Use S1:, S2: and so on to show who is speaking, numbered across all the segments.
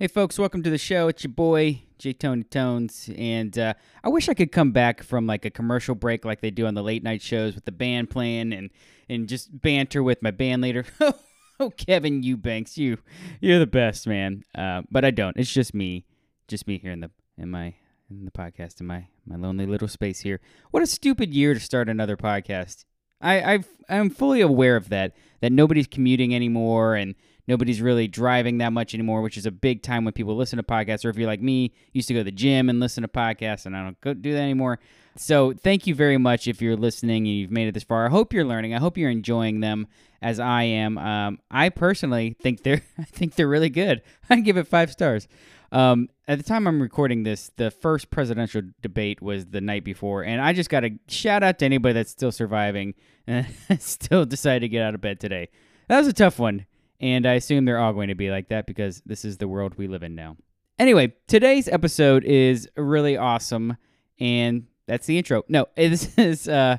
S1: Hey, folks, welcome to the show. It's your boy, J Tony Tones. And uh, I wish I could come back from like a commercial break like they do on the late night shows with the band playing and, and just banter with my band leader. oh, Kevin Eubanks, you, you're the best, man. Uh, but I don't. It's just me, just me here in the in my in the podcast in my my lonely little space here. What a stupid year to start another podcast. I I've, I'm fully aware of that. That nobody's commuting anymore and nobody's really driving that much anymore, which is a big time when people listen to podcasts. Or if you're like me, used to go to the gym and listen to podcasts, and I don't go do that anymore. So thank you very much if you're listening and you've made it this far. I hope you're learning. I hope you're enjoying them as I am. Um, I personally think they're I think they're really good. I give it five stars. Um, at the time I'm recording this, the first presidential debate was the night before, and I just got to shout out to anybody that's still surviving and still decided to get out of bed today. That was a tough one. And I assume they're all going to be like that because this is the world we live in now. Anyway, today's episode is really awesome. And that's the intro. No, this is uh,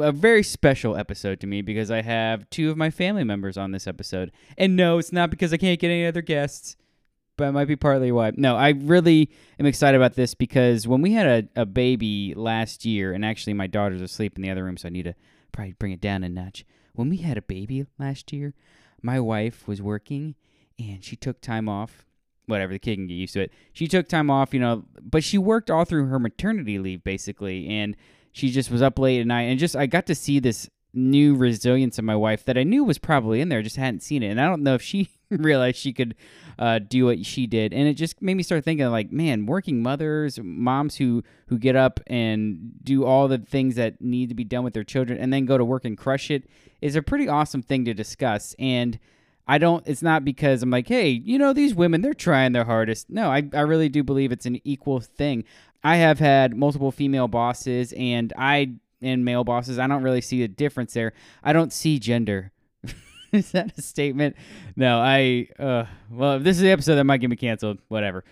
S1: a very special episode to me because I have two of my family members on this episode. And no, it's not because I can't get any other guests, but it might be partly why. No, I really am excited about this because when we had a, a baby last year, and actually my daughter's asleep in the other room, so I need to probably bring it down a notch. When we had a baby last year, my wife was working and she took time off. Whatever, the kid can get used to it. She took time off, you know, but she worked all through her maternity leave basically, and she just was up late at night. And just I got to see this new resilience in my wife that I knew was probably in there, just hadn't seen it. And I don't know if she realized she could uh, do what she did, and it just made me start thinking like, man, working mothers, moms who who get up and do all the things that need to be done with their children, and then go to work and crush it is a pretty awesome thing to discuss. And I don't. It's not because I'm like, hey, you know, these women they're trying their hardest. No, I I really do believe it's an equal thing. I have had multiple female bosses, and I and male bosses. I don't really see a difference there. I don't see gender. is that a statement? No, I. Uh, well, if this is the episode that might get me canceled. Whatever.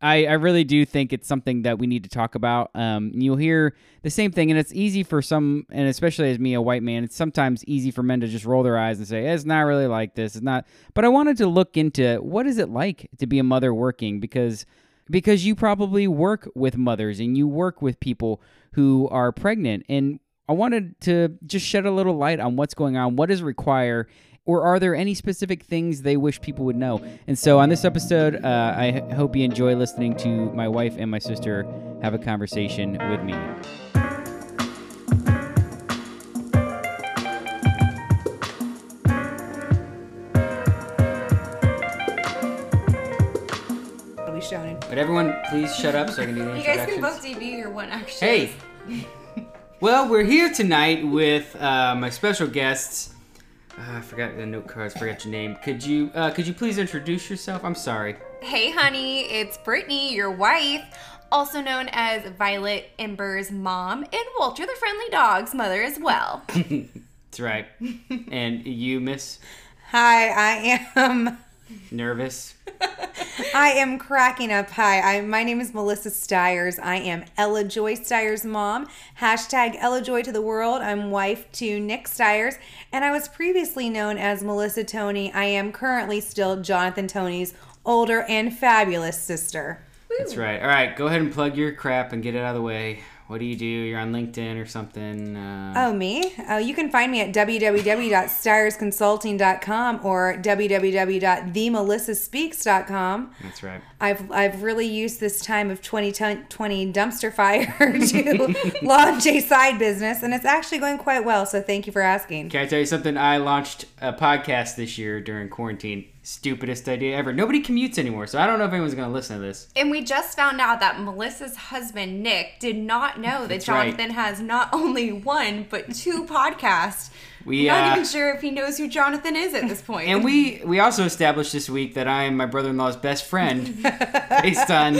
S1: I, I really do think it's something that we need to talk about. Um, you'll hear the same thing, and it's easy for some, and especially as me, a white man, it's sometimes easy for men to just roll their eyes and say, "It's not really like this. It's not." But I wanted to look into what is it like to be a mother working because because you probably work with mothers and you work with people who are pregnant, and I wanted to just shed a little light on what's going on, what does it require, or are there any specific things they wish people would know? And so on this episode, uh, I hope you enjoy listening to my wife and my sister have a conversation with me.
S2: It'll be shown.
S1: Would everyone please shut up so I can do the
S3: You guys can both debut your one action.
S1: Hey. well, we're here tonight with uh, my special guests. Uh, I forgot the note cards. Forgot your name. Could you uh, could you please introduce yourself? I'm sorry.
S3: Hey, honey, it's Brittany, your wife, also known as Violet Ember's mom, and Walter the friendly dog's mother as well.
S1: That's right. and you, Miss
S2: Hi, I am.
S1: Nervous.
S2: I am cracking up. Hi, I, my name is Melissa Stiers. I am Ella Joy Stiers' mom. Hashtag Ella Joy to the world. I'm wife to Nick Stiers, and I was previously known as Melissa Tony. I am currently still Jonathan Tony's older and fabulous sister.
S1: That's right. All right, go ahead and plug your crap and get it out of the way. What do you do? You're on LinkedIn or something. Uh,
S2: Oh, me? Oh, you can find me at www.stiersconsulting.com or www.themelissaspeaks.com.
S1: That's right.
S2: I've I've really used this time of 2020 dumpster fire to launch a side business, and it's actually going quite well. So thank you for asking.
S1: Can I tell you something? I launched a podcast this year during quarantine. Stupidest idea ever. Nobody commutes anymore, so I don't know if anyone's going to listen to this.
S3: and we just found out that Melissa's husband, Nick, did not know that
S1: That's right.
S3: Jonathan has not only one, but two podcasts.
S1: We, are
S3: Not
S1: uh,
S3: even sure if he knows who Jonathan is at this point.
S1: And we we also established this week that I am my brother-in-law's best friend, based on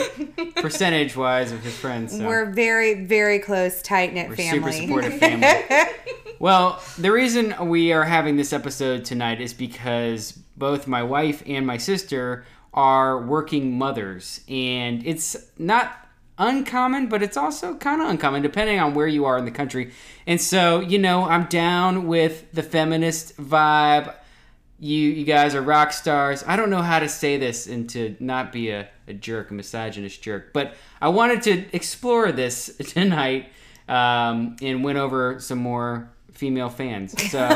S1: percentage wise of his friends. So
S2: We're very very close, tight knit
S1: we're
S2: family.
S1: super supportive family. well, the reason we are having this episode tonight is because both my wife and my sister are working mothers, and it's not uncommon, but it's also kind of uncommon depending on where you are in the country. And so, you know, I'm down with the feminist vibe. you you guys are rock stars. I don't know how to say this and to not be a, a jerk, a misogynist jerk, but I wanted to explore this tonight um, and win over some more female fans. So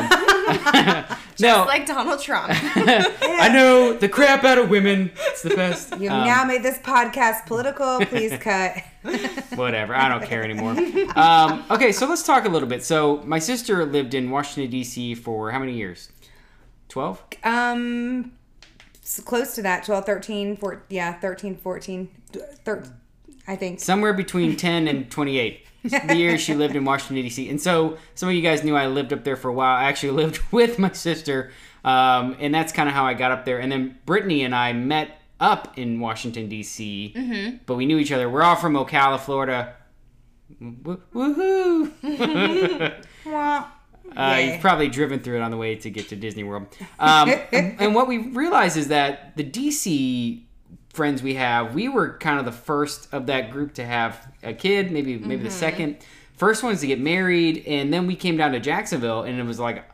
S1: no,
S3: Like Donald Trump.
S1: I know the crap out of women. It's the best.
S2: You've
S1: Um,
S2: now made this podcast political. Please cut.
S1: whatever. I don't care anymore. Um, okay, so let's talk a little bit. So my sister lived in Washington D.C. for how many years? Twelve.
S2: Um, s- close to that. 12, 13, 14, yeah, 13, 14, thir- I think.
S1: somewhere between 10 and 28 the years she lived in washington d.c and so some of you guys knew i lived up there for a while. I actually lived with my sister um, and that's kind of how i got up there. And then brittany and i met up in washington d.c
S2: Mm-hmm.
S1: but we knew each other. We're all from ocala florida. Woo- woohoo.
S2: Wah.
S1: Uh, you've probably driven through it on the way to get to Disney World. Um, and, and what we realized is that the DC friends we have, we were kind of the first of that group to have a kid, maybe maybe the second. First ones to get married, and then we came down to Jacksonville, and it was like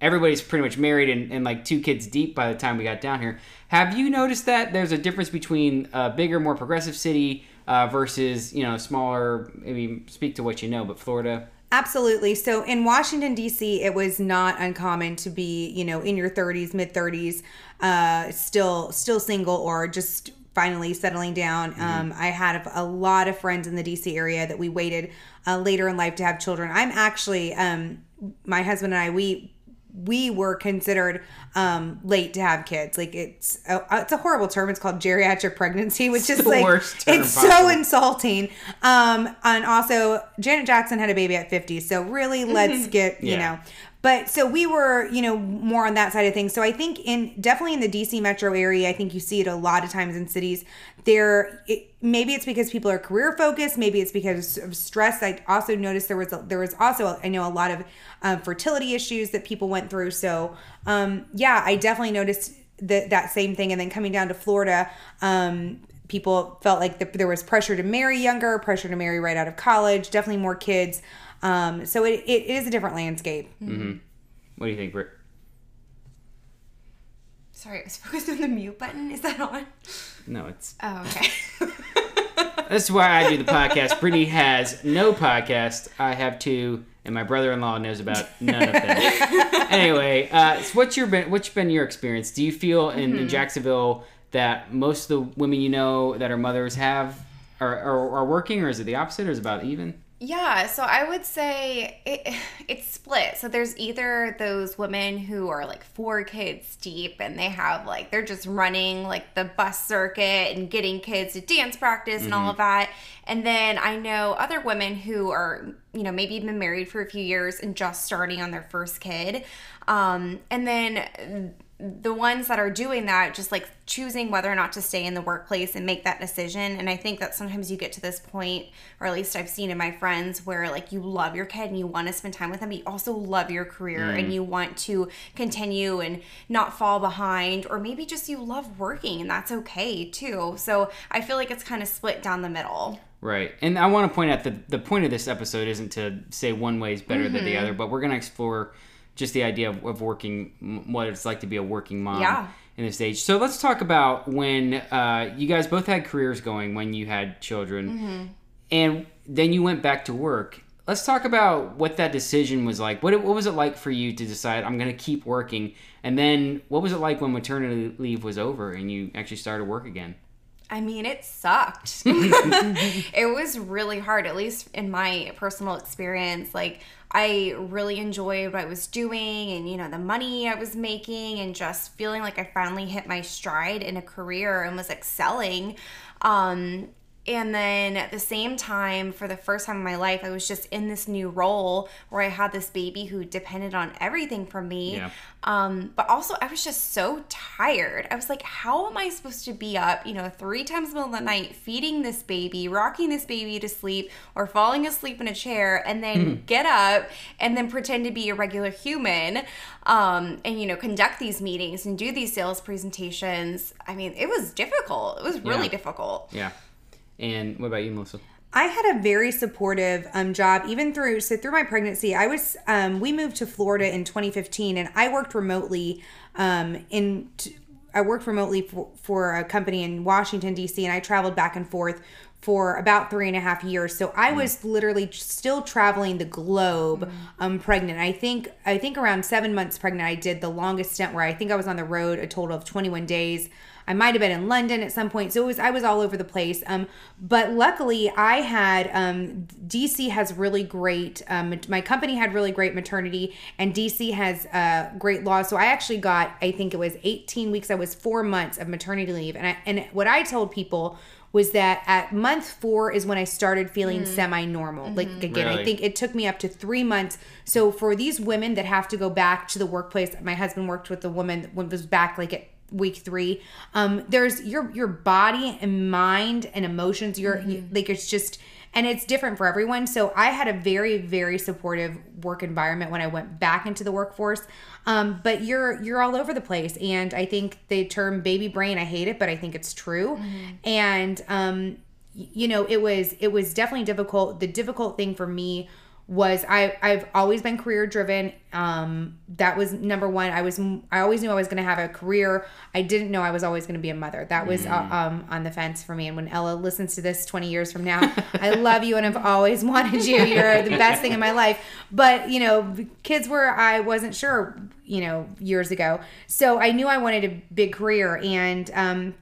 S1: everybody's pretty much married and, and like two kids deep by the time we got down here. Have you noticed that there's a difference between a bigger, more progressive city uh, versus you know smaller? Maybe speak to what you know, but Florida.
S2: Absolutely. So in Washington D.C., it was not uncommon to be, you know, in your 30s, mid 30s, uh, still still single or just finally settling down. Um, I had a lot of friends in the D.C. area that we waited uh, later in life to have children. I'm actually, um, my husband and I, we we were considered um, late to have kids. Like it's a, it's a horrible term. It's called geriatric pregnancy, which is
S1: the
S2: like
S1: worst term
S2: it's
S1: possible.
S2: so insulting. Um, and also Janet Jackson had a baby at 50. So really, let's get you know. But so we were, you know, more on that side of things. So I think in definitely in the DC metro area, I think you see it a lot of times in cities. There, it, maybe it's because people are career focused. Maybe it's because of stress. I also noticed there was a, there was also I know a lot of um, fertility issues that people went through. So um, yeah, I definitely noticed that that same thing. And then coming down to Florida, um, people felt like the, there was pressure to marry younger, pressure to marry right out of college. Definitely more kids. Um, so it, it is a different landscape.
S1: What do you think, Britt?
S3: Sorry, I was focused on the mute button. Is that on?
S1: No, it's
S3: Oh, okay.
S1: That's why I do the podcast. Brittany has no podcast. I have two, and my brother-in-law knows about none of them. anyway, uh, so what's your been, what's been your experience? Do you feel in, in Jacksonville that most of the women you know that are mothers have are, are, are working, or is it the opposite, or is it about even?
S3: Yeah, so I would say it, it's split. So there's either those women who are like four kids deep and they have like, they're just running like the bus circuit and getting kids to dance practice and all of that. And then I know other women who are, you know, maybe been married for a few years and just starting on their first kid. Um, and then the ones that are doing that just like choosing whether or not to stay in the workplace and make that decision. And i think that sometimes you get to this point or at least i've seen in my friends where like you love your kid and you want to spend time with them but you also love your career mm. and you want to continue and not fall behind or maybe just you love working and that's okay too. So i feel like it's kind of split down the middle.
S1: Right. And I want to point out that the point of this episode isn't to say one way is better than the mm-hmm. other, but we're going to explore just the idea of, of working, what it's like to be a working mom
S3: Yeah.
S1: in this age. So let's talk about when uh, you guys both had careers going when you had children, and then you went back to work. Let's talk about what that decision was like. What, what was it like for you to decide I'm going to keep working? And then what was it like when maternity leave was over and you actually started work again?
S3: I mean, it sucked. it was really hard, at least in my personal experience. Like, I really enjoyed what I was doing and, you know, the money I was making and just feeling like I finally hit my stride in a career and was excelling. Um, and then at the same time, for the first time in my life, I was just in this new role where I had this baby who depended on everything from me.
S1: Yeah.
S3: Um, but also, I was just so tired. I was like, how am I supposed to be up, you know, three times in the middle of the night, feeding this baby, rocking this baby to sleep, or falling asleep in a chair, and then get up and then pretend to be a regular human um, and, you know, conduct these meetings and do these sales presentations? I mean, it was difficult. It was really
S1: Yeah.
S3: difficult.
S1: Yeah. And what about you, Melissa?
S2: I had a very supportive um, job even through so through my pregnancy. I was um, we moved to Florida in 2015, and I worked remotely um, in. T- I worked remotely for, for a company in Washington D.C. and I traveled back and forth for about three and a half years. So I was literally still traveling the globe, um, pregnant. I think I think around seven months pregnant, I did the longest stint where I think I was on the road a total of 21 days. I might have been in London at some point, so it was I was all over the place. Um, but luckily, I had um, DC has really great. Um, my company had really great maternity, and DC has uh, great laws. So I actually got I think it was 18 weeks. I was four months of maternity leave, and I and what I told people was that at month four is when I started feeling semi normal. Like again, I think it took me up to three months. So for these women that have to go back to the workplace, my husband worked with a woman that was back like at week three. Um, there's your your body and mind and emotions. Your you- like it's just and it's different for everyone. So I had a very very supportive work environment when I went back into the workforce. Um, but you're you're all over the place, and I think the term baby brain. I hate it, but I think it's true. And um, you know, it was it was definitely difficult. The difficult thing for me was I I've always been career driven. Um, that was number one. I was I always knew I was going to have a career. I didn't know I was always going to be a mother. That was uh, um on the fence for me. And when Ella listens to this 20 years from now, I love you and I've always wanted you. You're the best thing in my life. But you know, kids were I wasn't sure. You know, years ago. So I knew I wanted a big career and um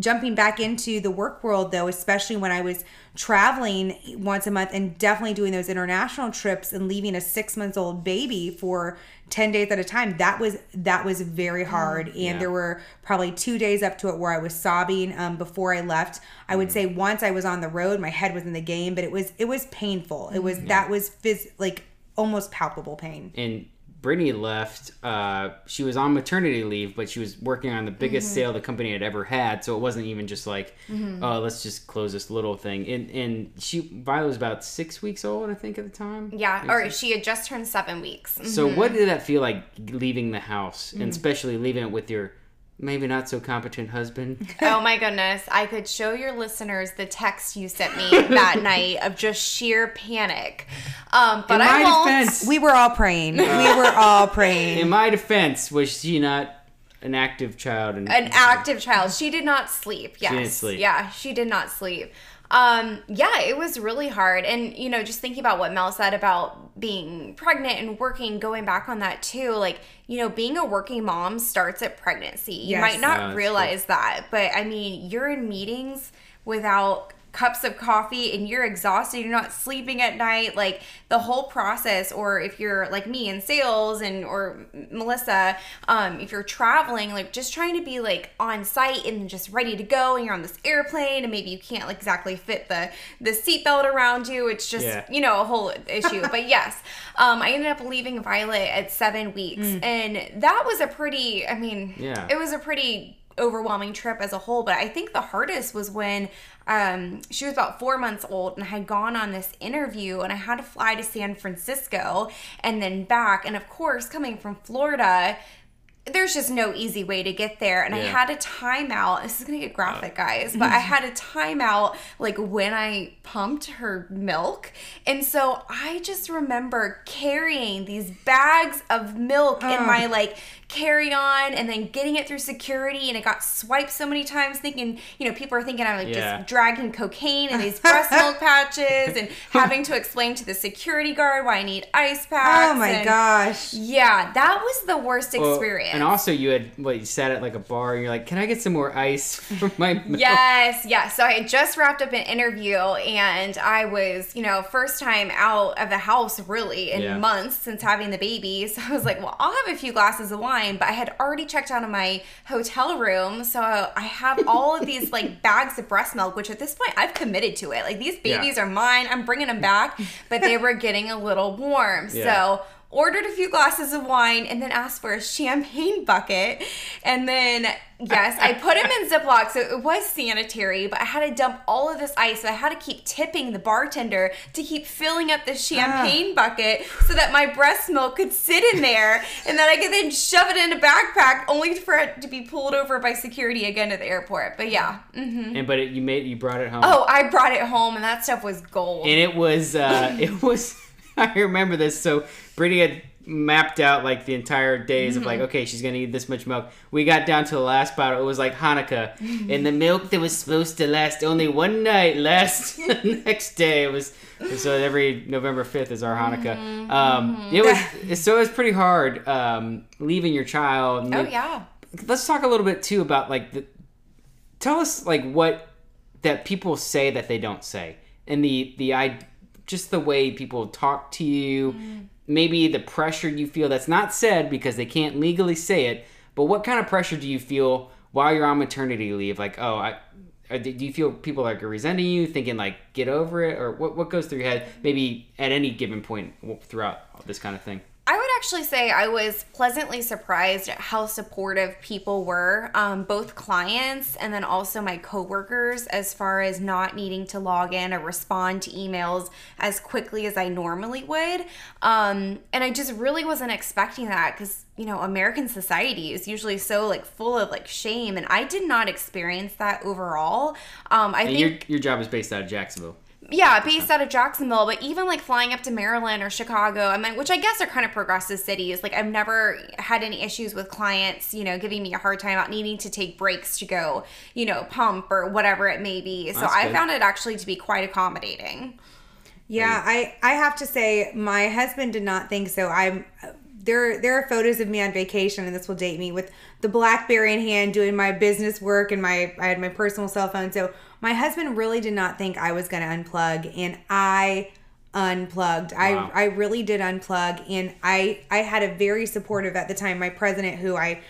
S2: jumping back into the work world though especially when i was traveling once a month and definitely doing those international trips and leaving a six months old baby for 10 days at a time that was that was very mm. hard. And
S1: yeah.
S2: there were probably two days up to it where i was sobbing um, before i left. I would mm. say once i was on the road my head was in the game but it was it was painful. It was mm. that was phys- like almost palpable pain.
S1: And Brittany left. Uh, she was on maternity leave, but she was working on the biggest
S3: Mm-hmm.
S1: sale the company had ever had. So it wasn't even just like, oh, let's just close this little thing. And and she Violet was about six weeks old, I think, at the time.
S3: Yeah, or she had just turned seven weeks.
S1: So
S3: Mm-hmm.
S1: what did that feel like leaving the house, and especially leaving it with your maybe not so competent husband?
S3: Oh my goodness. I could show your listeners the text you sent me that night of just sheer panic. Um, but
S1: In
S3: I
S1: my
S3: won't.
S1: defense,
S2: we were all praying we were all praying
S1: in my defense, was she not an active child? And
S3: An active child. She did not sleep. Yes.
S1: didn't sleep.
S3: Yeah, she did not sleep. Um, yeah, it was really hard. And, you know, just thinking about what Mel said about being pregnant and working, going back on that too, like, you know, being a working mom starts at pregnancy. You
S2: Yes.
S3: might not
S1: that's
S3: realize that, but I mean, you're in meetings without cups of coffee and you're exhausted, you're not sleeping at night, like the whole process, or if you're like me in sales and or Melissa, um, if you're traveling, like just trying to be like on site and just ready to go and you're on this airplane and maybe you can't like exactly fit the the seatbelt around you. It's just,
S1: Yeah.
S3: you know, a whole issue. but yes, um, I ended up leaving Violet at seven weeks. And that was a pretty I mean,
S1: Yeah.
S3: it was a pretty overwhelming trip as a whole but i think the hardest was when um, she was about four months old and had gone on this interview and i had to fly to san francisco and then back. And of course coming from florida there's just no easy way to get there. And i had a timeout. This is gonna get graphic guys but i had a timeout like when i pumped her milk. And so i just remember carrying these bags of milk in my like carry on and then getting it through security and it got swiped so many times thinking you know people are thinking i'm like
S1: Yeah.
S3: just dragging cocaine in these breast milk patches and having to explain to the security guard why i need ice oh packs
S2: oh my
S3: and-
S2: gosh.
S3: Yeah that was the worst
S1: Well,
S3: experience
S1: and also, you had what you sat at like a bar, and you're like, "Can I get some more ice for my milk?"
S3: Yes, yes. So I had just wrapped up an interview and I was, you know, first time out of the house really in
S1: Yeah.
S3: months since having the baby. So I was like, well, I'll have a few glasses of wine, but I had already checked out of my hotel room. So I have all of these like bags of breast milk, which at this point I've committed to it. Like these
S1: Yeah.
S3: babies are mine. I'm bringing them back, but they were getting a little warm.
S1: Yeah.
S3: So ordered a few glasses of wine, and then asked for a champagne bucket. And then, yes, I put him in Ziploc, so it was sanitary, but I had to dump all of this ice. So I had to keep tipping the bartender to keep filling up the champagne bucket so that my breast milk could sit in there and then I could then shove it in a backpack only for it to be pulled over by security again at the airport. But yeah. hmm
S1: And but it, you made you brought it home.
S3: Oh, I brought it home and that stuff was gold.
S1: and it was uh it was i remember this so brittany had mapped out like the entire days of
S3: Mm-hmm.
S1: like okay she's gonna eat this much milk we got down to the last bottle it was like hanukkah
S3: Mm-hmm.
S1: and the milk that was supposed to last only one night last the next day it was so every november 5th is our hanukkah
S3: Mm-hmm.
S1: um it was so it was pretty hard um leaving your child and
S3: oh,
S1: then-
S3: yeah.
S1: let's talk a little bit too about like the tell us like what that people say that they don't say and the the i just the way people talk to you maybe the pressure you feel that's not said because they can't legally say it but what kind of pressure do you feel while you're on maternity leave? Like oh i do you feel people like are resenting you thinking like get over it? Or what, what goes through your head maybe at any given point throughout this kind of thing
S3: I would actually say I was pleasantly surprised at how supportive people were, um, both clients and then also my coworkers, as far as not needing to log in or respond to emails as quickly as I normally would. Um, and I just really wasn't expecting that because you know American society is usually so like full of like shame, and I did not experience that overall. Um, I
S1: and
S3: think
S1: your, your job is based out of jacksonville
S3: yeah, based out of Jacksonville, but even like flying up to Maryland or Chicago, I mean, which I guess are kind of progressive cities. Like I've never had any issues with clients, you know, giving me a hard time about needing to take breaks to go, you know, pump or whatever it may be. So
S1: That's
S3: I
S1: good.
S3: found it actually to be quite accommodating.
S2: Yeah, I I have to say my husband did not think so. I'm there there are photos of me on vacation and this will date me with the BlackBerry in hand doing my business work and my I had my personal cell phone. So my husband really did not think I was going to unplug and I unplugged.
S1: Wow.
S2: I I really did unplug and I I had a very supportive at the time my president who I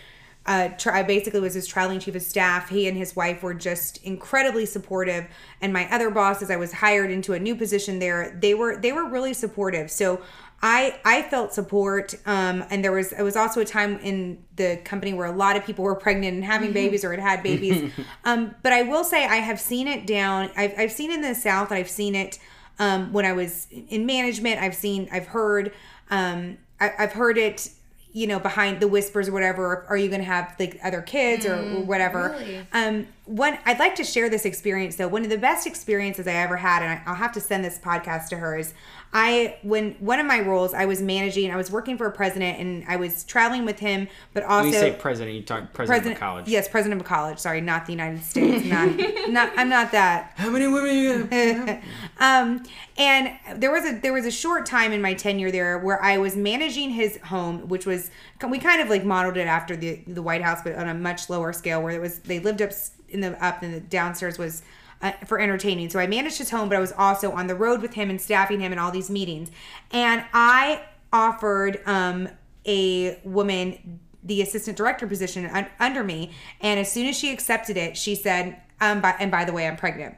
S2: uh, I basically was his traveling chief of staff. He and his wife were just incredibly supportive, and my other bosses, I was hired into a new position there. They were they were really supportive. So I I felt support, um, and there was it was also a time in the company where a lot of people were pregnant and having babies or had had babies. um, but I will say I have seen it down. I've I've seen in the South. I've seen it um, when I was in management. I've seen I've heard um, I, I've heard it you know behind the whispers or whatever are you going to have like other kids or, or whatever
S3: really?
S2: um one i'd like to share this experience though one of the best experiences i ever had and I, i'll have to send this podcast to her is i when one of my roles i was managing i was working for a president and i was traveling with him but also
S1: when you say president you talk president,
S2: president
S1: of college
S2: yes president of college sorry not the united states not not i'm not that
S1: how many women you have?
S2: um, and there was a there was a short time in my tenure there where I was managing his home, which was we kind of like modeled it after the the White House, but on a much lower scale, where it was they lived up in the up and the downstairs was. Uh, for entertaining. So I managed his home, but I was also on the road with him and staffing him in all these meetings. And I offered um, a woman the assistant director position un- under me. And as soon as she accepted it, she said, um, by, and by the way, I'm pregnant.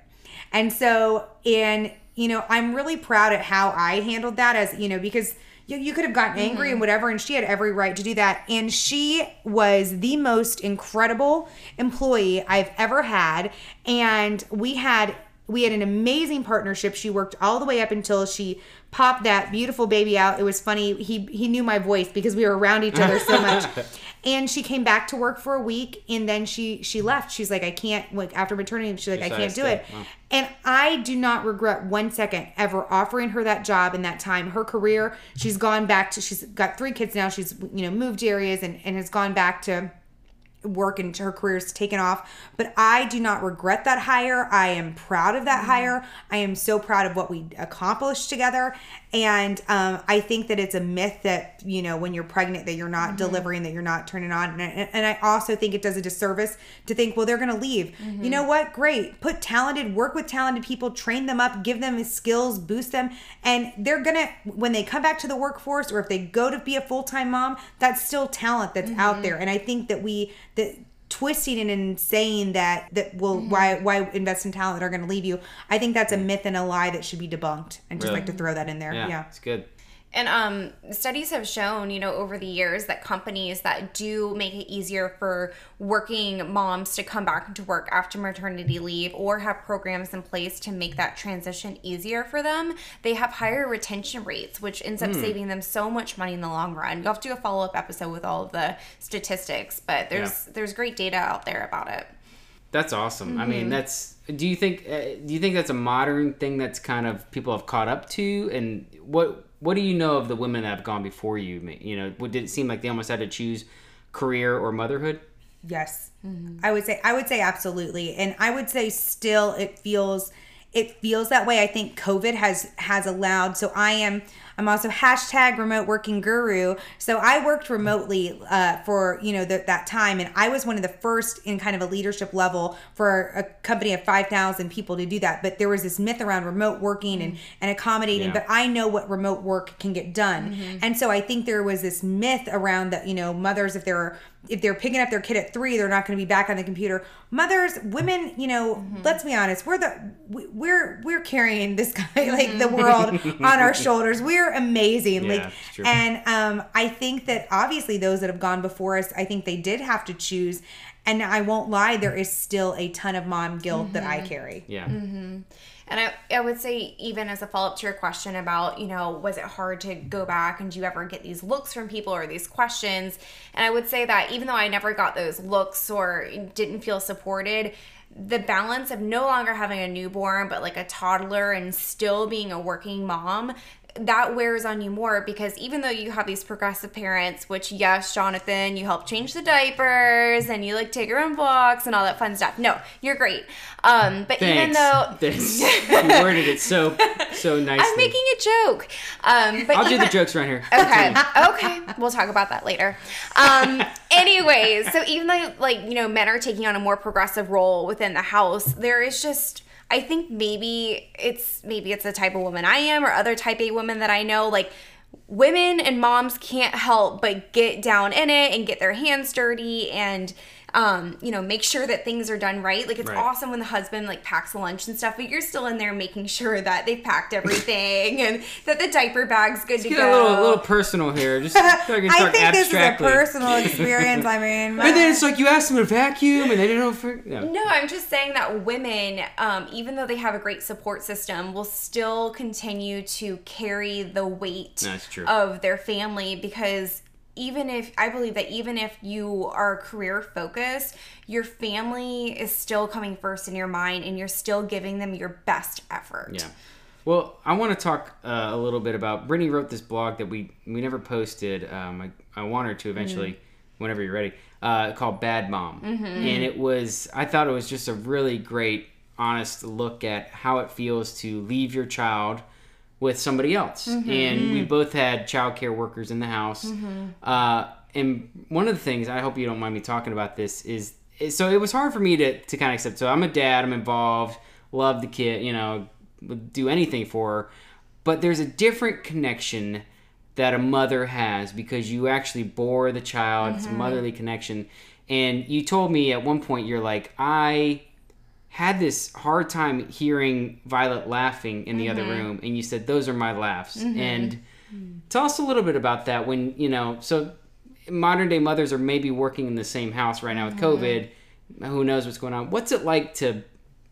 S2: And so, and you know, I'm really proud at how I handled that as, you know, because you, you could have gotten angry and mm-hmm. whatever, and she had every right to do that. And she was the most incredible employee I've ever had. And we had we had an amazing partnership. She worked all the way up until she popped that beautiful baby out. It was funny. He he knew my voice because we were around each other so much. And she came back to work for a week and then she she left. She's like I can't like after maternity she's like I can't do it.
S1: Wow.
S2: And I do not regret one second ever offering her that job in that time. Her career, she's gone back to she's got three kids now. She's you know moved areas and and has gone back to work and her career's taken off. But I do not regret that hire. I am proud of that mm-hmm. hire. I am so proud of what we accomplished together. And um, I think that it's a myth that, you know, when you're pregnant, that you're not mm-hmm. delivering, that you're not turning on. And, I- and I also think it does a disservice to think, well, they're going to leave. You mm-hmm. know what? Great. Put talented, work with talented people, train them up, give them skills, boost them. And they're going to, when they come back to the workforce or if they go to be a full time mom, that's still talent that's out there. And I think that we, that twisting it and saying that that will mm-hmm. why why invest in talent that are going to leave you. I think that's a myth and a lie that should be debunked and just
S1: Really?
S2: like to throw that in there.
S1: Yeah,
S2: yeah,
S1: it's good
S3: And um, studies have shown, you know, over the years that companies that do make it easier for working moms to come back into work after maternity leave or have programs in place to make that transition easier for them, they have higher retention rates, which ends up saving them so much money in the long run. You'll have to do a follow up episode with all of the statistics, but there's there's great data out there about it.
S1: That's awesome. I mean, that's. Do you think? Uh, do you think that's a modern thing that's kind of people have caught up to? And what what do you know of the women that have gone before you? You know, what- did it seem like they almost had to choose career or motherhood?
S2: Yes. Mm-hmm. I would say I would say absolutely. And I would say still it feels it feels that way. I think COVID has has allowed so I am I'm also hashtag remote working guru. So I worked remotely uh, for you know the, that time, and I was one of the first in kind of a leadership level for a company of five thousand people to do that. But there was this myth around remote working and mm-hmm. and accommodating.
S1: Yeah.
S2: But I know what remote work can get done, mm-hmm. and so I think there was this myth around that you know mothers if they're if they're picking up their kid at three, they're not going to be back on the computer. Mothers, women, you know, mm-hmm. let's be honest, we're the we- we're we're carrying this guy like the world on our shoulders. We're amazing,
S1: Yeah,
S2: like,
S1: it's true.
S2: and um, I think that obviously those that have gone before us, I think they did have to choose. And I won't lie, there is still a ton of mom guilt that I carry.
S1: Yeah.
S3: And I, I would say, even as a follow up to your question about, you know, was it hard to go back and do you ever get these looks from people or these questions? And I would say that even though I never got those looks or didn't feel supported, the balance of no longer having a newborn, but like a toddler and still being a working mom, that wears on you more because even though you have these progressive parents, which yes, Jonathan, you help change the diapers and you like take your own walks and all that fun stuff. No, you're great. Um, but even though
S1: This- you worded it so so nicely.
S3: I'm making a joke. Um, but
S1: I'll do the jokes around here.
S3: Okay. Okay. We'll talk about that later. Um, anyways, so even though like, you know, men are taking on a more progressive role within the house, there is just I think maybe it's maybe it's the type of woman I am or other type A women that I know, like women and moms can't help but get down in it and get their hands dirty and um, you know, make sure that things are done right. Like it's
S1: Right.
S3: awesome when the husband like packs the lunch and stuff, but you're still in there making sure that they've packed everything and that the diaper bag's good to
S1: Get
S3: go.
S1: a little, a little personal here. Just so I can
S2: I
S1: talk
S2: think this is a personal experience. I mean,
S1: And then it's like you ask them to vacuum, and they don't know. For, no.
S3: No, I'm just saying that women, um, even though they have a great support system, will still continue to carry the weight
S1: That's true.
S3: of their family because even if I believe that even if you are career focused, your family is still coming first in your mind and you're still giving them your best effort.
S1: Yeah. Well, I want to talk uh, a little bit about. Brittany wrote this blog that we we never posted. Um, I, I want her to eventually, whenever you're ready. Uh, called Bad Mom, and it was. I thought it was just a really great, honest look at how it feels to leave your child with somebody else. Mm-hmm. And we mm-hmm. both had childcare workers in the house. Mm-hmm. Uh, and one of the things I hope you don't mind me talking about this is, so it was hard for me to to kind of accept. So I'm a dad. I'm involved. Love the kid. You know, would do anything for her. But there's a different connection that a mother has because you actually bore the child. It's a motherly connection. And you told me at one point you're like, I had this hard time hearing Violet laughing in the other mm-hmm. room, and you said those are my laughs. Mm-hmm. And mm-hmm. tell us a little bit about that. When you know, so modern day mothers are maybe working in the same house right now with oh, COVID. Who knows what's going on? What's it like to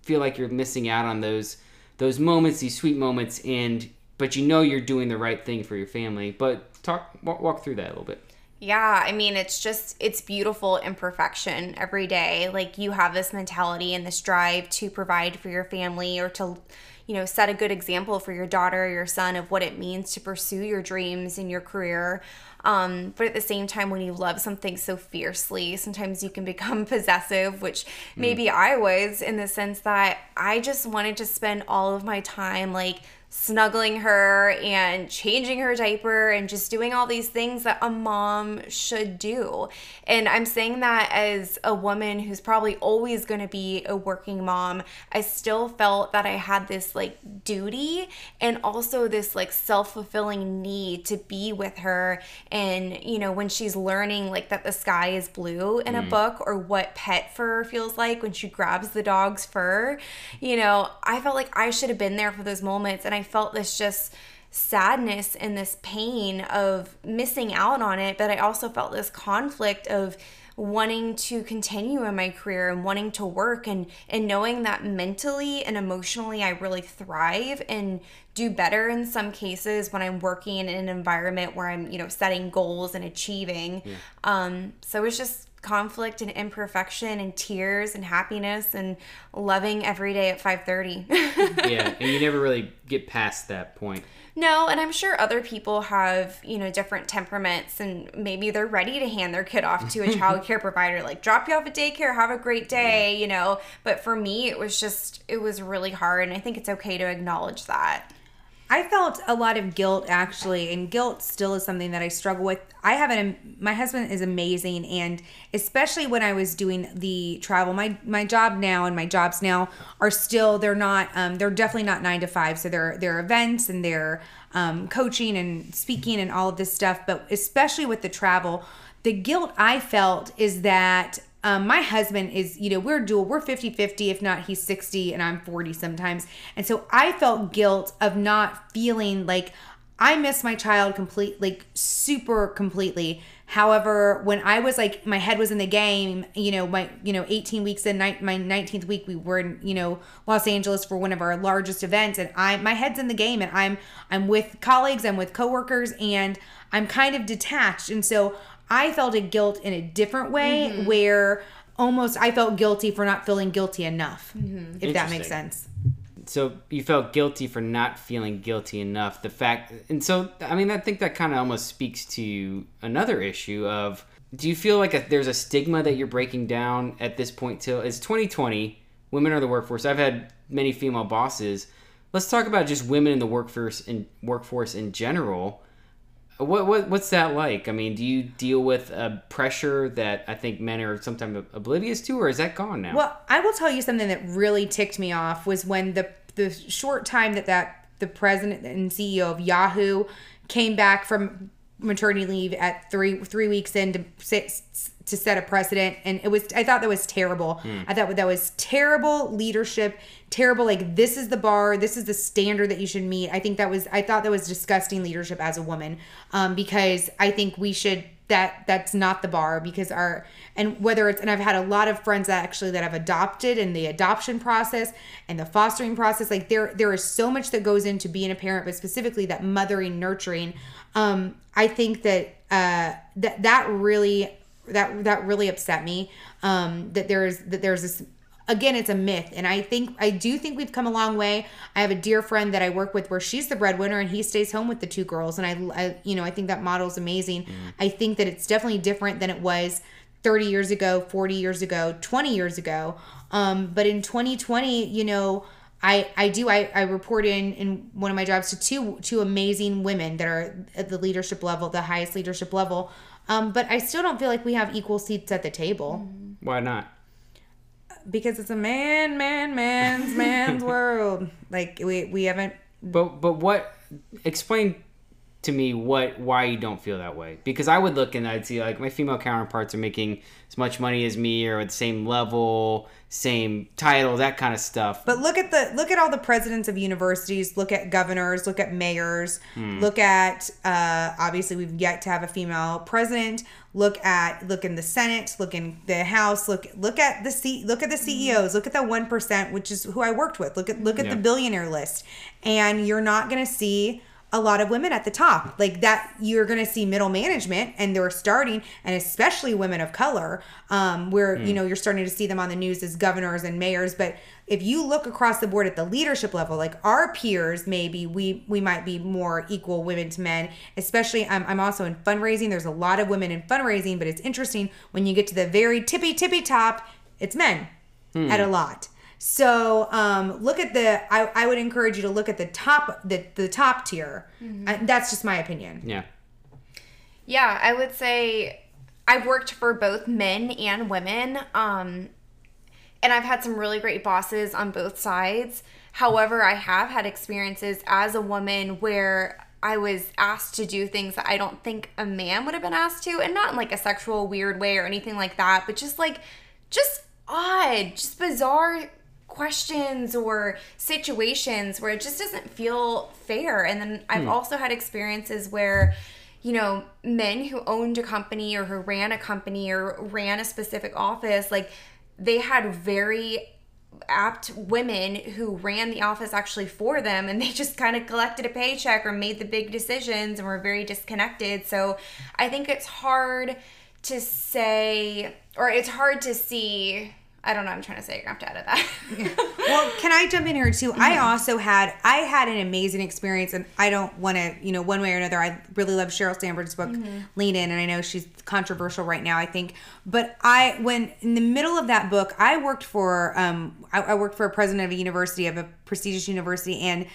S1: feel like you're missing out on those those moments, these sweet moments, and but you know you're doing the right thing for your family. But talk walk, walk through that a little bit.
S3: Yeah, I mean, it's just, it's beautiful imperfection every day. Like, you have this mentality and this drive to provide for your family or to, you know, set a good example for your daughter or your son of what it means to pursue your dreams in your career. Um, but at the same time, when you love something so fiercely, sometimes you can become possessive, which maybe I was in the sense that I just wanted to spend all of my time like snuggling her and changing her diaper and just doing all these things that a mom should do. And I'm saying that as a woman who's probably always going to be a working mom, I still felt that I had this like duty and also this like self-fulfilling need to be with her. And you know when she's learning like that the sky is blue in a mm. book or what pet fur feels like when she grabs the dog's fur, you know, I felt like I should have been there for those moments. And I felt this just sadness and this pain of missing out on it, but I also felt this conflict of wanting to continue in my career and wanting to work and and knowing that mentally and emotionally I really thrive and do better in some cases when I'm working in an environment where I'm, you know, setting goals and achieving. Yeah. Um so it's just conflict and imperfection and tears and happiness and loving every day at 5:30.
S4: yeah, and you never really get past that point.
S3: No, and I'm sure other people have, you know, different temperaments and maybe they're ready to hand their kid off to a child care provider, like drop you off at daycare, have a great day, you know. But for me, it was just, it was really hard. And I think it's okay to acknowledge that.
S2: I felt a lot of guilt actually, and guilt still is something that I struggle with. I have an my husband is amazing, and especially when I was doing the travel, my my job now and my jobs now are still they're not um, they're definitely not nine to five. So they're they're events and they're um, coaching and speaking and all of this stuff. But especially with the travel, the guilt I felt is that um, my husband is, you know, we're dual, we're 50 50, if not he's 60 and I'm 40 sometimes. And so I felt guilt of not feeling like I miss my child complete, like super completely. However, when I was like, my head was in the game, you know, my, you know, 18 weeks in my 19th week, we were in, you know, Los Angeles for one of our largest events. And I, my head's in the game and I'm, I'm with colleagues, I'm with coworkers and I'm kind of detached. And so I felt a guilt in a different way mm-hmm. where almost I felt guilty for not feeling guilty enough, mm-hmm. if that makes sense.
S4: So you felt guilty for not feeling guilty enough. The fact, and so I mean, I think that kind of almost speaks to another issue of do you feel like a, there's a stigma that you're breaking down at this point till it's 2020 women are the workforce i've had many female bosses let's talk about just women in the workforce in workforce in general what, what what's that like? I mean, do you deal with a pressure that I think men are sometimes oblivious to, or is that gone now?
S2: Well, I will tell you something that really ticked me off was when the the short time that that the president and CEO of Yahoo came back from maternity leave at three three weeks in to set a precedent and it was i thought that was terrible. Mm. i thought that was terrible leadership terrible like this is the bar this is the standard that you should meet. I think that was i thought that was disgusting leadership as a woman um, because i think we should that that's not the bar because our and whether it's and I've had a lot of friends that actually that have adopted in the adoption process and the fostering process like there there is so much that goes into being a parent but specifically that mothering nurturing. Um I think that uh that that really that that really upset me um that there's that there's this again it's a myth. And i think i do think we've come a long way. I have a dear friend that i work with where she's the breadwinner and he stays home with the two girls. And i, I you know i think that model is amazing. Mm. i think that it's definitely different than it was 30 years ago 40 years ago 20 years ago. Um, but in 2020 you know I, I do I, I report in in one of my jobs to two two amazing women that are at the leadership level the highest leadership level um, but I still don't feel like we have equal seats at the table.
S4: Why not?
S2: Because it's a man, man, man's man's world. Like we we haven't.
S4: But but what? Explain to me what why you don't feel that way because i would look and i'd see like my female counterparts are making as much money as me or at the same level same title that kind of stuff.
S2: But look at the look at all the presidents of universities look at governors look at mayors hmm. look at uh, obviously we've yet to have a female president. Look at look in the senate look in the house look look at the C, look at the ceos look at the 1% which is who i worked with. Look at look at yeah. the billionaire list. And you're not going to see a lot of women at the top like that you're going to see middle management and they're starting and especially women of color um, where mm. you know you're starting to see them on the news as governors and mayors but if you look across the board at the leadership level like our peers maybe we we might be more equal women to men especially I'm, I'm also in fundraising there's a lot of women in fundraising but it's interesting when you get to the very tippy tippy top it's men mm. at a lot so um, look at the. I, I would encourage you to look at the top the the top tier. Mm-hmm. that's just my opinion.
S4: Yeah.
S3: Yeah, I would say I've worked for both men and women, um, and I've had some really great bosses on both sides. However, I have had experiences as a woman where I was asked to do things that I don't think a man would have been asked to, and not in like a sexual weird way or anything like that, but just like just odd, just bizarre questions or situations where it just doesn't feel fair. And then I've hmm. also had experiences where, you know, men who owned a company or who ran a company or ran a specific office, like they had very apt women who ran the office actually for them and they just kind of collected a paycheck or made the big decisions and were very disconnected. So I think it's hard to say or it's hard to see I don't know. I'm trying to say you're gonna have to edit that.
S2: well, can I jump in here too? I also had I had an amazing experience, and I don't want to, you know, one way or another. I really love Sheryl Sandberg's book, Lean In, and I know she's controversial right now. I think, but I when in the middle of that book, I worked for um I, I worked for a president of a university of a prestigious university, and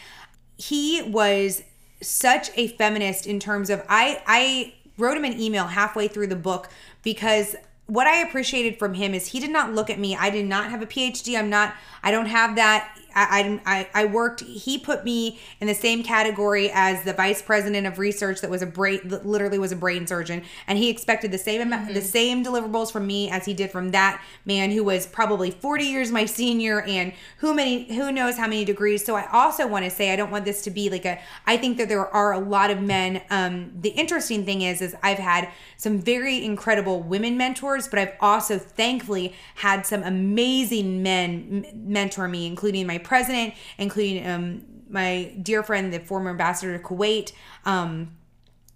S2: he was such a feminist in terms of I I wrote him an email halfway through the book because what I appreciated from him is he did not look at me. I did not have a PhD. I'm not. I don't have that. I, I, I worked. He put me in the same category as the vice president of research that was a brain, literally was a brain surgeon, and he expected the same amount, the same deliverables from me as he did from that man who was probably 40 years my senior and who many who knows how many degrees. So I also want to say I don't want this to be like a. I think that there are a lot of men. Um, the interesting thing is, is I've had some very incredible women mentors, but I've also thankfully had some amazing men m- mentor me, including my president, including um, my dear friend, the former ambassador to Kuwait. Um,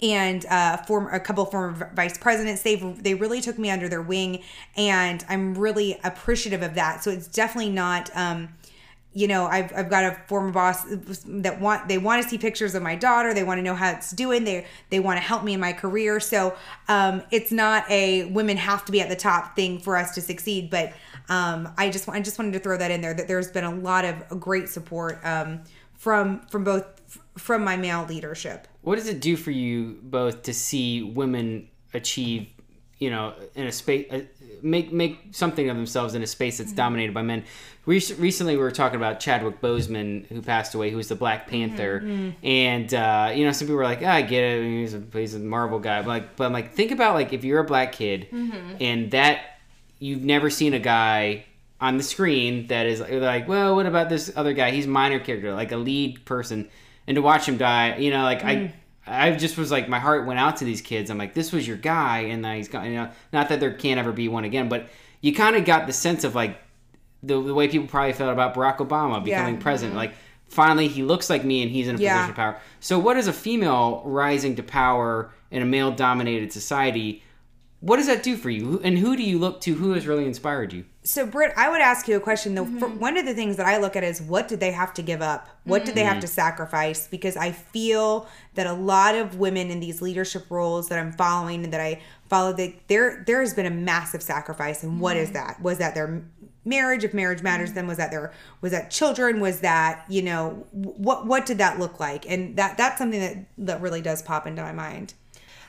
S2: and uh, former a couple of former vice presidents. They they really took me under their wing, and I'm really appreciative of that. So it's definitely not. Um, you know, I've, I've got a former boss that want they want to see pictures of my daughter. They want to know how it's doing. They they want to help me in my career. So um, it's not a women have to be at the top thing for us to succeed. But um, I just I just wanted to throw that in there that there's been a lot of great support um, from from both from my male leadership.
S1: What does it do for you both to see women achieve, you know, in a space, uh, make make something of themselves in a space that's dominated by men? Rec- recently, we were talking about Chadwick Boseman, who passed away, who was the Black Panther, and uh, you know, some people were like, ah, "I get it, he's a, he's a Marvel guy," but like, but I'm like, think about like if you're a black kid, and that you've never seen a guy on the screen that is like, well, what about this other guy? He's minor character, like a lead person, and to watch him die, you know, like I. Mm. I just was like, my heart went out to these kids. I'm like, this was your guy, and now he's got, you know, not that there can't ever be one again, but you kind of got the sense of like the, the way people probably felt about Barack Obama becoming
S2: Yeah.
S1: president. Like, finally, he looks like me, and he's in a
S2: Yeah.
S1: position of power. So, what is a female rising to power in a male-dominated society? What does that do for you? And who do you look to? Who has really inspired you?
S2: So, Britt, I would ask you a question though. For, mm-hmm. one of the things that I look at is what did they have to give up? What did they have mm-hmm. to sacrifice? Because I feel that a lot of women in these leadership roles that I'm following and that I follow, that there there has been a massive sacrifice. And what is mm-hmm. that? Was that their marriage? If marriage matters, then was that their was that children? Was that you know what what did that look like? And that that's something that that really does pop into my mind.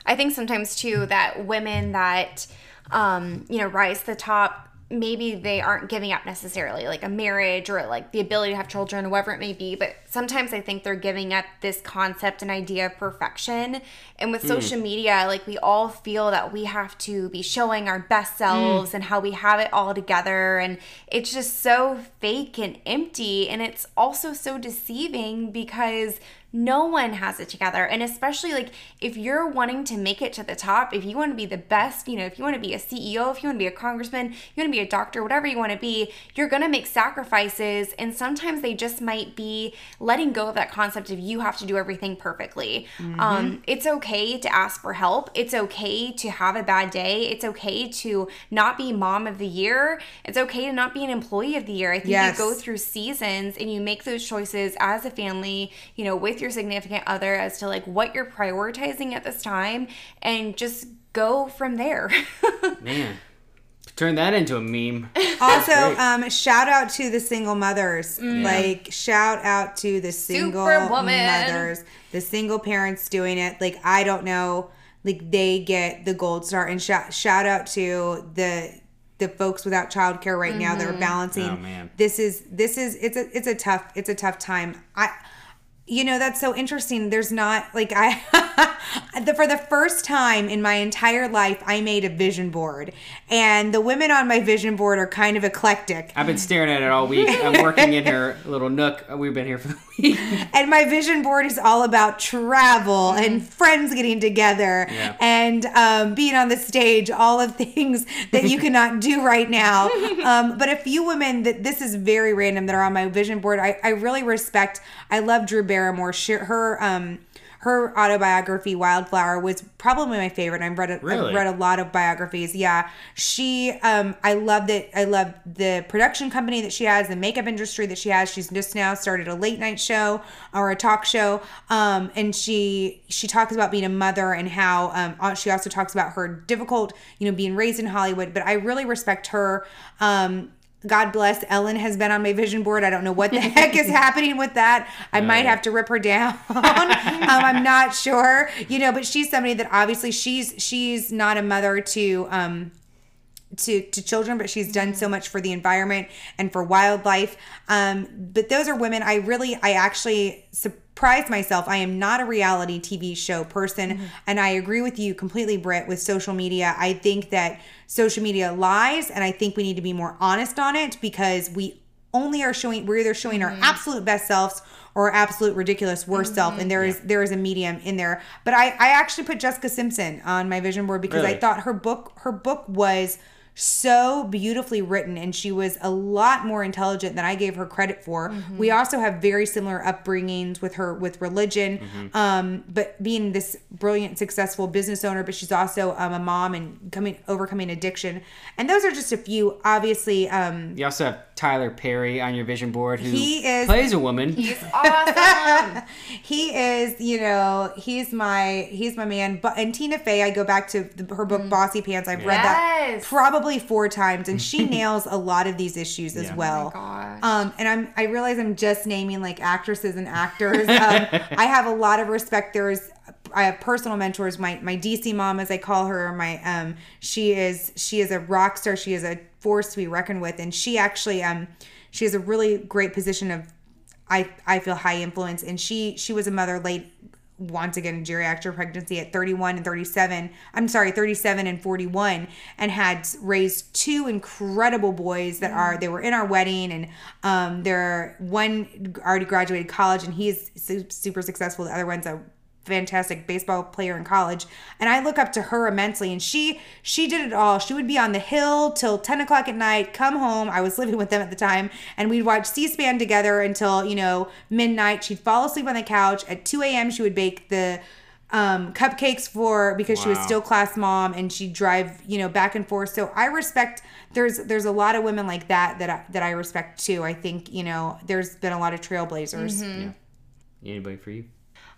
S3: I think sometimes too that women that um, you know rise to the top maybe they aren't giving up necessarily like a marriage or like the ability to have children whatever it may be but sometimes i think they're giving up this concept and idea of perfection. And with social media like we all feel that we have to be showing our best selves and how we have it all together. And it's just so fake and empty. And it's also so deceiving because no one has it together. And especially like if you're wanting to make it to the top if you want to be the best you know if you want to be a ceo if you want to be a congressman you want to be a doctor whatever you want to be you're going to make sacrifices. And sometimes they just might be letting go of that concept of you have to do everything perfectly. Um, it's okay to ask for help. It's okay to have a bad day. It's okay to not be mom of the year. It's okay to not be an employee of the year. I think
S2: Yes.
S3: you go through seasons and you make those choices as a family, you know, with your significant other as to like what you're prioritizing at this time and just go from there.
S1: Man, turn that into a meme.
S2: Also, um, shout out to the single mothers. Like, shout out to the single
S3: Superwoman.
S2: mothers, the single parents doing it. Like, I don't know, like they get the gold star. And shout shout out to the the folks without childcare right now that are balancing.
S1: Oh, man.
S2: This is this is it's a it's a tough it's a tough time. I you know that's so interesting there's not like i the, for the first time in my entire life i made a vision board and the women on my vision board are kind of eclectic
S4: I've been staring at it all week. I'm working in her little nook. We've been here for the week.
S2: and my vision board is all about travel and friends getting together
S4: Yeah.
S2: and um, being on the stage all of things that you cannot do right now um, but a few women that this is very random that are on my vision board i, I really respect i love drew barrymore she, her um, her autobiography wildflower was probably my favorite. I've read a,
S4: Really?
S2: I've read a lot of biographies. Yeah. She um i love that i love the production company that she has the makeup industry that she has. She's just now started a late night show or a talk show. Um and she she talks about being a mother and how um uh, she also talks about her difficult you know being raised in hollywood but i really respect her um God bless Ellen has been on my vision board. I don't know what the heck is happening with that. I might have to rip her down. um, I'm not sure, you know, but she's somebody that obviously she's she's not a mother to um to to children, but she's done so much for the environment and for wildlife. Um, but those are women. I really, I actually surprised myself. I am not a reality TV show person, mm-hmm. and I agree with you completely, Britt. With social media, I think that social media lies, and I think we need to be more honest on it because we only are showing we're either showing our mm-hmm. absolute best selves or absolute ridiculous worst mm-hmm. self and there is there is a medium in there but i i actually put jessica simpson on my vision board because i thought her book her book was so beautifully written and she was a lot more intelligent than I gave her credit for. We also have very similar upbringings with her with religion. Um but being this brilliant successful business owner but she's also um, a mom and coming overcoming addiction. And those are just a few obviously um
S4: You also have Tyler Perry on your vision board, who
S2: He is-
S4: plays a woman.
S3: He's awesome.
S2: he is, you know, he's my he's my man. But and Tina Fey, I go back to the, her book Bossy Pants. I've read that
S3: Yes.
S2: Probably four times, and she nails a lot of these issues as
S4: Yeah.
S2: well.
S3: gosh.
S2: Um, and I'm I realize I'm just naming like actresses and actors. Um, I have a lot of respect. There's I have personal mentors. My my DC mom, as I call her, my um, she is she is a rock star. She is a force to be reckoned with, and she actually um, she has a really great position of I I feel high influence, and she she was a mother late once again a geriatric pregnancy at 31 and 37 i'm sorry 37 and 41 and had raised two incredible boys that are they were in our wedding and um they're one already graduated college and he's su- super successful the other one's a fantastic baseball player in college and i look up to her immensely and she she did it all. She would be on the hill till 10 o'clock at night come home. I was living with them at the time and we'd watch c-span together until you know midnight. She'd fall asleep on the couch. At 2 a.m she would bake the um, cupcakes for because she was still class mom and she'd drive you know back and forth. So i respect there's there's a lot of women like that that I, that i respect too. I think you know there's been a lot of trailblazers.
S4: Yeah. Anybody for you?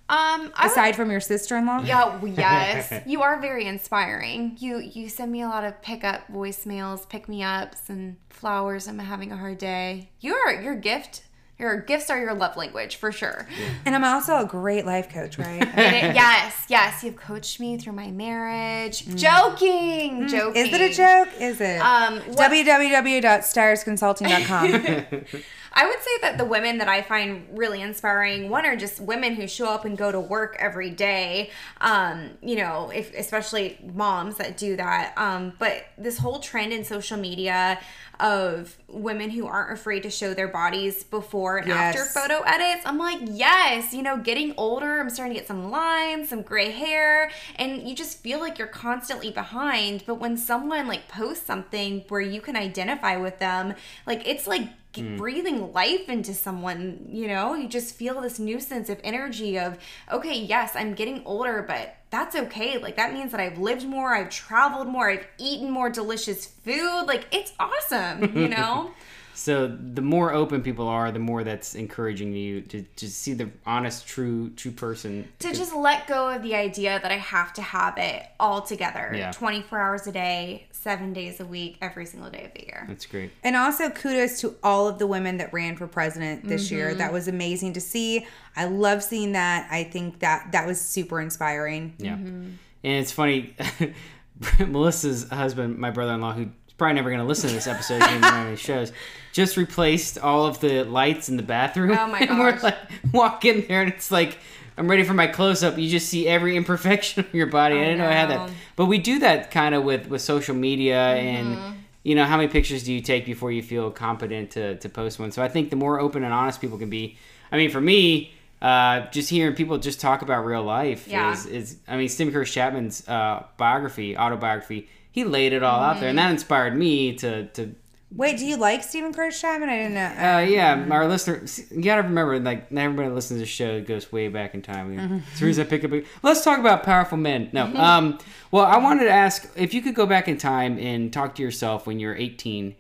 S3: Um, I would-
S2: aside from your sister-in-law
S3: Yeah, yes. you are very inspiring. You you send me a lot of pickup voicemails, pick me ups, and flowers. I'm having a hard day. Your your gift, your gifts are your love language for sure.
S2: And I'm also a great life coach, right?
S3: It- yes, yes, you've coached me through my marriage. Joking, joking.
S2: Is it a joke? Is it?
S3: Um, what-
S2: www.stiresconsulting.com.
S3: I would say that the women that I find really inspiring, one are just women who show up and go to work every day. Um, you know, if especially moms that do that. Um, but this whole trend in social media of women who aren't afraid to show their bodies before and after photo edits, I'm like, yes, you know, getting older, I'm starting to get some lines, some gray hair, and you just feel like you're constantly behind. But when someone like posts something where you can identify with them, like it's like g- mm. breathing life into someone, you know? You just feel this new sense of energy of, okay, yes, I'm getting older, but that's okay. Like that means that I've lived more, I've traveled more, I've eaten more delicious food. Like it's awesome, you know?
S4: So the more open people are, the more that's encouraging you to, to see the honest, true, true person.
S3: to just let go of the idea that I have to have it all together
S4: Yeah.
S3: 24 hours a day, seven days a week, every single day of the year.
S4: That's great.
S2: And also kudos to all of the women that ran for president this year. Mm-hmm. That was amazing to see. I love seeing that. I think that that was super inspiring.
S4: Yeah. Mm-hmm. And it's funny, Melissa's husband, my brother-in-law, who
S1: probably never going to listen to this episode one these shows. Just replaced all of the lights in the bathroom.
S3: Oh my
S1: and we're like, walk in there and it's like, I'm ready for my close up. You just see every imperfection of your body. I didn't know I had that. But we do that kind of with with social media
S3: Mm-hmm.
S1: and you know how many pictures do you take before you feel competent to, to post one. So I think the more open and honest people can be. I mean, for me, uh, just hearing people just talk about real life
S3: Yeah.
S1: is, is I mean, Steven Curtis Chapman's uh, biography, autobiography, he laid it all out there, and that inspired me to to
S2: Wait, do you like Steven Curtis Chapman? I didn't know.
S1: uh, yeah, our listeners, you gotta remember, like, everybody that listens to the show goes way back in time.
S2: Mm-hmm.
S1: As soon as I pick up, a, let's talk about powerful men. No, um, well, I wanted to ask if you could go back in time and talk to yourself when you're 18,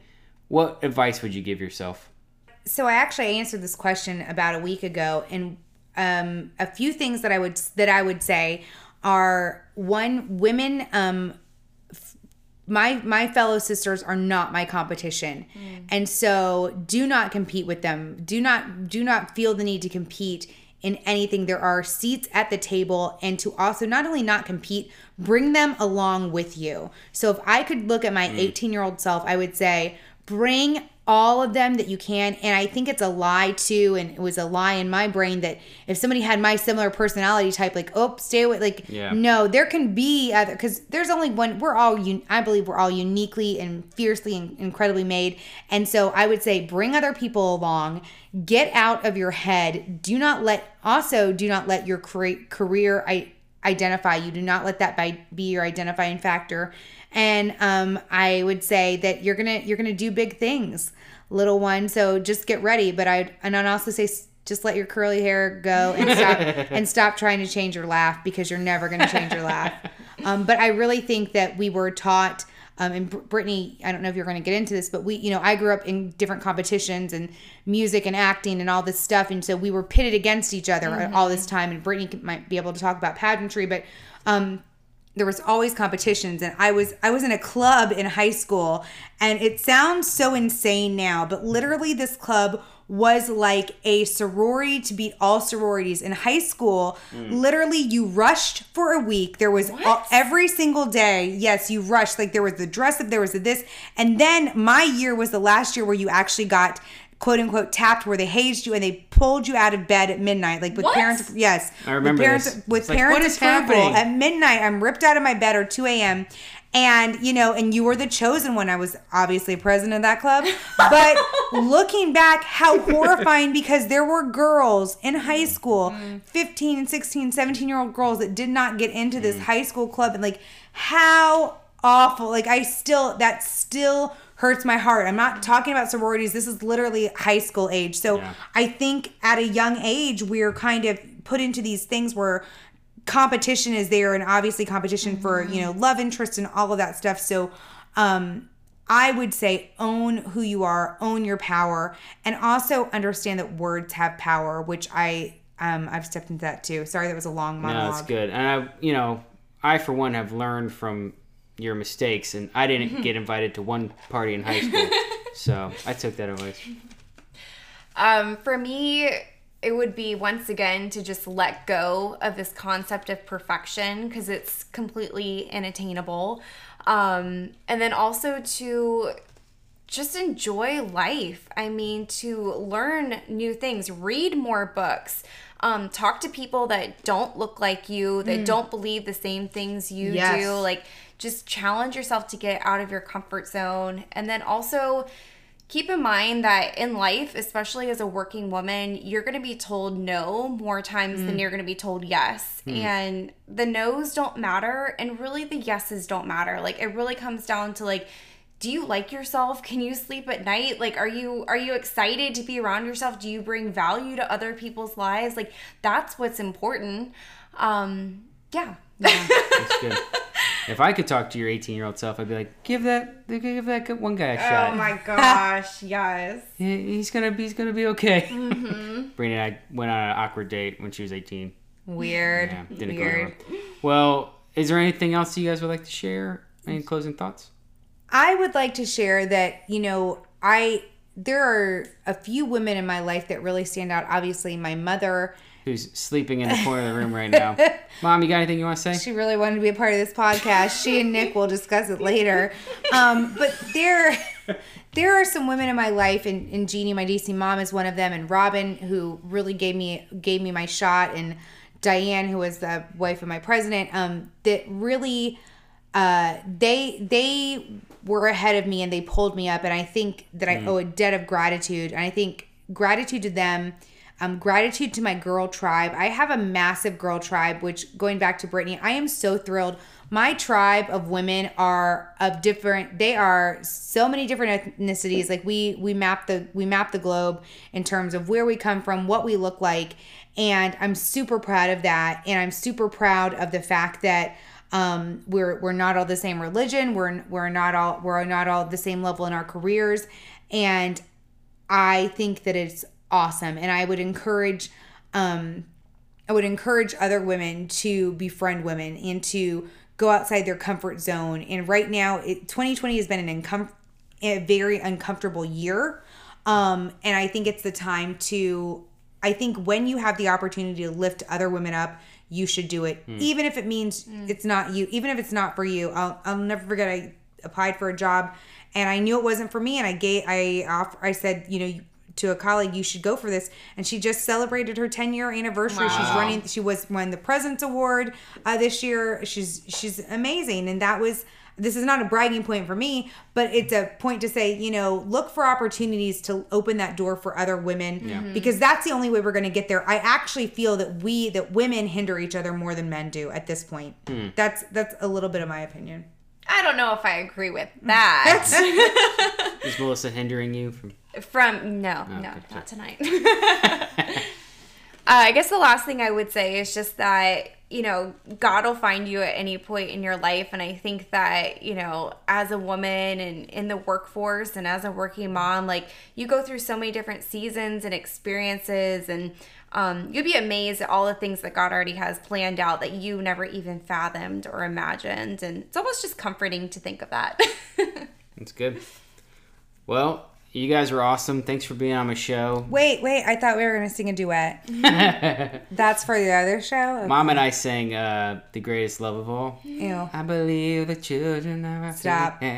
S1: what advice would you give yourself?
S2: so I actually answered this question about a week ago, and um, a few things that I would that I would say are one, women. Um, my my fellow sisters are not my competition, mm. and so do not compete with them. Do not do not feel the need to compete in anything. There are seats at the table, and to also not only not compete, bring them along with you. So if I could look at my mm. 18 year old self, I would say bring all of them that you can and i think it's a lie too and it was a lie in my brain that if somebody had my similar personality type like oh stay away like
S1: Yeah.
S2: no there can be other because there's only one we're all un, i believe we're all uniquely and fiercely and incredibly made and so i would say bring other people along get out of your head do not let also do not let your career I, identify. You do not let that be your identifying factor. And um, i would say that you're gonna you're gonna do big things little one. So just get ready. But i and i'd also say just let your curly hair go and stop and stop trying to change your laugh because you're never going to change your laugh. Um, but i really think that we were taught um, and Brittany, I don't know if you're going to get into this, but we, you know, I grew up in different competitions and music and acting and all this stuff, and so we were pitted against each other all this time. And Brittany might be able to talk about pageantry, but um, there was always competitions. And i was i was in a club in high school. And it sounds so insane now but literally this club was like a sorority to beat all sororities in high school. Mm. Literally you rushed for a week. There was all, every single day yes you rushed. Like there was the dress up there was the this. And then my year was the last year where you actually got quote unquote tapped where they hazed you and they pulled you out of bed at midnight. Like with
S3: What?
S2: parents yes.
S1: I remember
S2: with parents
S1: this.
S2: with
S1: It's like,
S2: parents
S1: what is
S2: approval.
S1: happening?
S2: at midnight i'm ripped out of my bed or 2 a.m and you know and you were the chosen one. I was obviously president of that club. But looking back how horrifying because there were girls in high school mm-hmm. 15, 16, 17 year old girls that did not get into this mm. high school club. And like how awful. Like i still that still hurts my heart. I'm not talking about sororities. This is literally high school age. So
S1: Yeah.
S2: I think at a young age we're kind of put into these things where competition is there and obviously competition for, you know, love interest and all of that stuff. So um I would say own who you are, own your power, and also understand that words have power, which I um I've stepped into that too. Sorry that was a long monologue No,
S1: that's good. And I, you know, I for one have learned from your mistakes, and I didn't get invited to one party in high school, so I took that advice.
S3: Um, for me, it would be once again to just let go of this concept of perfection because it's completely unattainable. Um, and then also to just enjoy life. I mean, to learn new things, read more books, um, talk to people that don't look like you, that don't believe the same things you
S2: Yes.
S3: do. Like, just challenge yourself to get out of your comfort zone. And then also, keep in mind that in life, especially as a working woman, you're going to be told no more times than you're going to be told yes. And the no's don't matter, and really the yeses don't matter. Like, it really comes down to like, do you like yourself? Can you sleep at night? Like are you are you excited to be around yourself? Do you bring value to other people's lives? Like that's what's important. Um yeah
S1: That's good. if I could talk to your 18 year old self, I'd be like, give that, give that one guy a oh shot.
S3: oh my gosh yes
S1: He's gonna, be, he's gonna be okay. Mm-hmm. Brina and I went on an awkward date when she was 18.
S2: Weird.
S1: Yeah, didn't
S2: Weird.
S1: go well. Well, is there anything else you guys would like to share? Any closing thoughts?
S2: I would like to share that, you know, I there are a few women in my life that really stand out. Obviously, my mother.
S4: Who's sleeping in the corner of the room right now? Mom, you got anything you want to say?
S2: She really wanted to be a part of this podcast. She and Nick will discuss it later. Um, but there, there are some women in my life, and, and Jeannie, my DC mom, is one of them, and Robin, who really gave me gave me my shot, and Diane, who was the wife of my president, um, that really, uh, they they were ahead of me and they pulled me up, and I think that I owe a debt of gratitude, and I think gratitude to them. Um, gratitude to my girl tribe. I have a massive girl tribe, which going back to Brittany, I am so thrilled. My tribe of women are of different. They are so many different ethnicities. Like we we map the we map the globe in terms of where we come from, what we look like, and I'm super proud of that. And I'm super proud of the fact that um, we're we're not all the same religion. We're we're not all we're not all the same level in our careers, and I think that it's awesome. And I would encourage, um, I would encourage other women to befriend women and to go outside their comfort zone. And right now, it, 2020 has been an uncom- a very uncomfortable year. Um, and I think it's the time to, I think when you have the opportunity to lift other women up, you should do it, even if it means it's not you, even if it's not for you. I'll, I'll never forget. I applied for a job and I knew it wasn't for me. And I gave, I off, I said, you know, to a colleague, you should go for this. And she just celebrated her 10 year anniversary. She's running, she was won the President's Award uh, this year. She's, she's amazing. And that was, this is not a bragging point for me, but it's a point to say, you know, look for opportunities to open that door for other women because that's the only way we're going to get there. I actually feel that we, that women hinder each other more than men do at this point. That's, that's a little bit of my opinion.
S3: I don't know if I agree with that.
S4: Is Melissa hindering you from?
S3: From no, no,
S4: okay,
S3: not tonight. uh, I guess the last thing I would say is just that you know God will find you at any point in your life, and I think that you know as a woman and in the workforce and as a working mom, like you go through so many different seasons and experiences, and um, you'd be amazed at all the things that God already has planned out that you never even fathomed or imagined, and it's almost just comforting to think of that.
S4: That's good. Well, you guys are awesome. Thanks for being on my show.
S2: Wait, wait, I thought we were going to sing a duet. That's for the other show?
S4: Mom and I sang uh, "The Greatest Love of All."
S2: Ew.
S4: I believe the children are.
S2: Stop.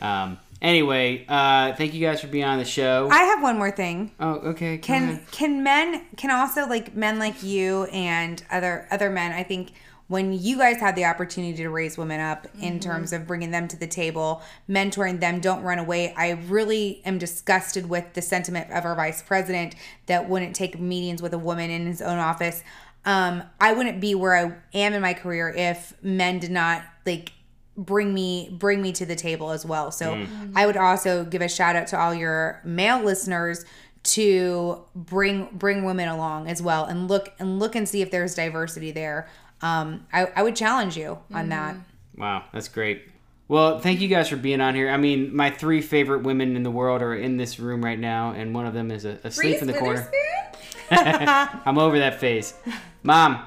S4: Um. Anyway, uh, thank you guys for being on the show.
S2: I have one more thing.
S4: oh, okay.
S2: Can can men can also like men like you and other other men? I think when you guys have the opportunity to raise women up in terms of bringing them to the table, mentoring them, don't run away. I really am disgusted with the sentiment of our vice president that wouldn't take meetings with a woman in his own office. Um, I wouldn't be where I am in my career if men did not like bring me bring me to the table as well. So I would also give a shout out to all your male listeners to bring bring women along as well and look and look and see if there's diversity there. Um, I, I would challenge you on that.
S4: Wow, that's great. Well, thank you guys for being on here. I mean, my three favorite women in the world are in this room right now, and one of them is a, asleep in the corner. I'm over that phase. Mom,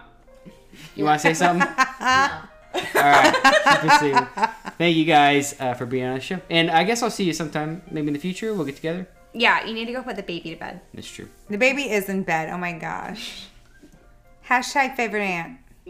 S4: you want to say something? All right. keep it safe. Thank you guys uh, for being on the show. And I guess I'll see you sometime, maybe in the future. We'll get together.
S3: yeah, you need to go put the baby to bed.
S4: That's true.
S2: The baby is in bed. Oh my gosh. Hashtag favorite aunt.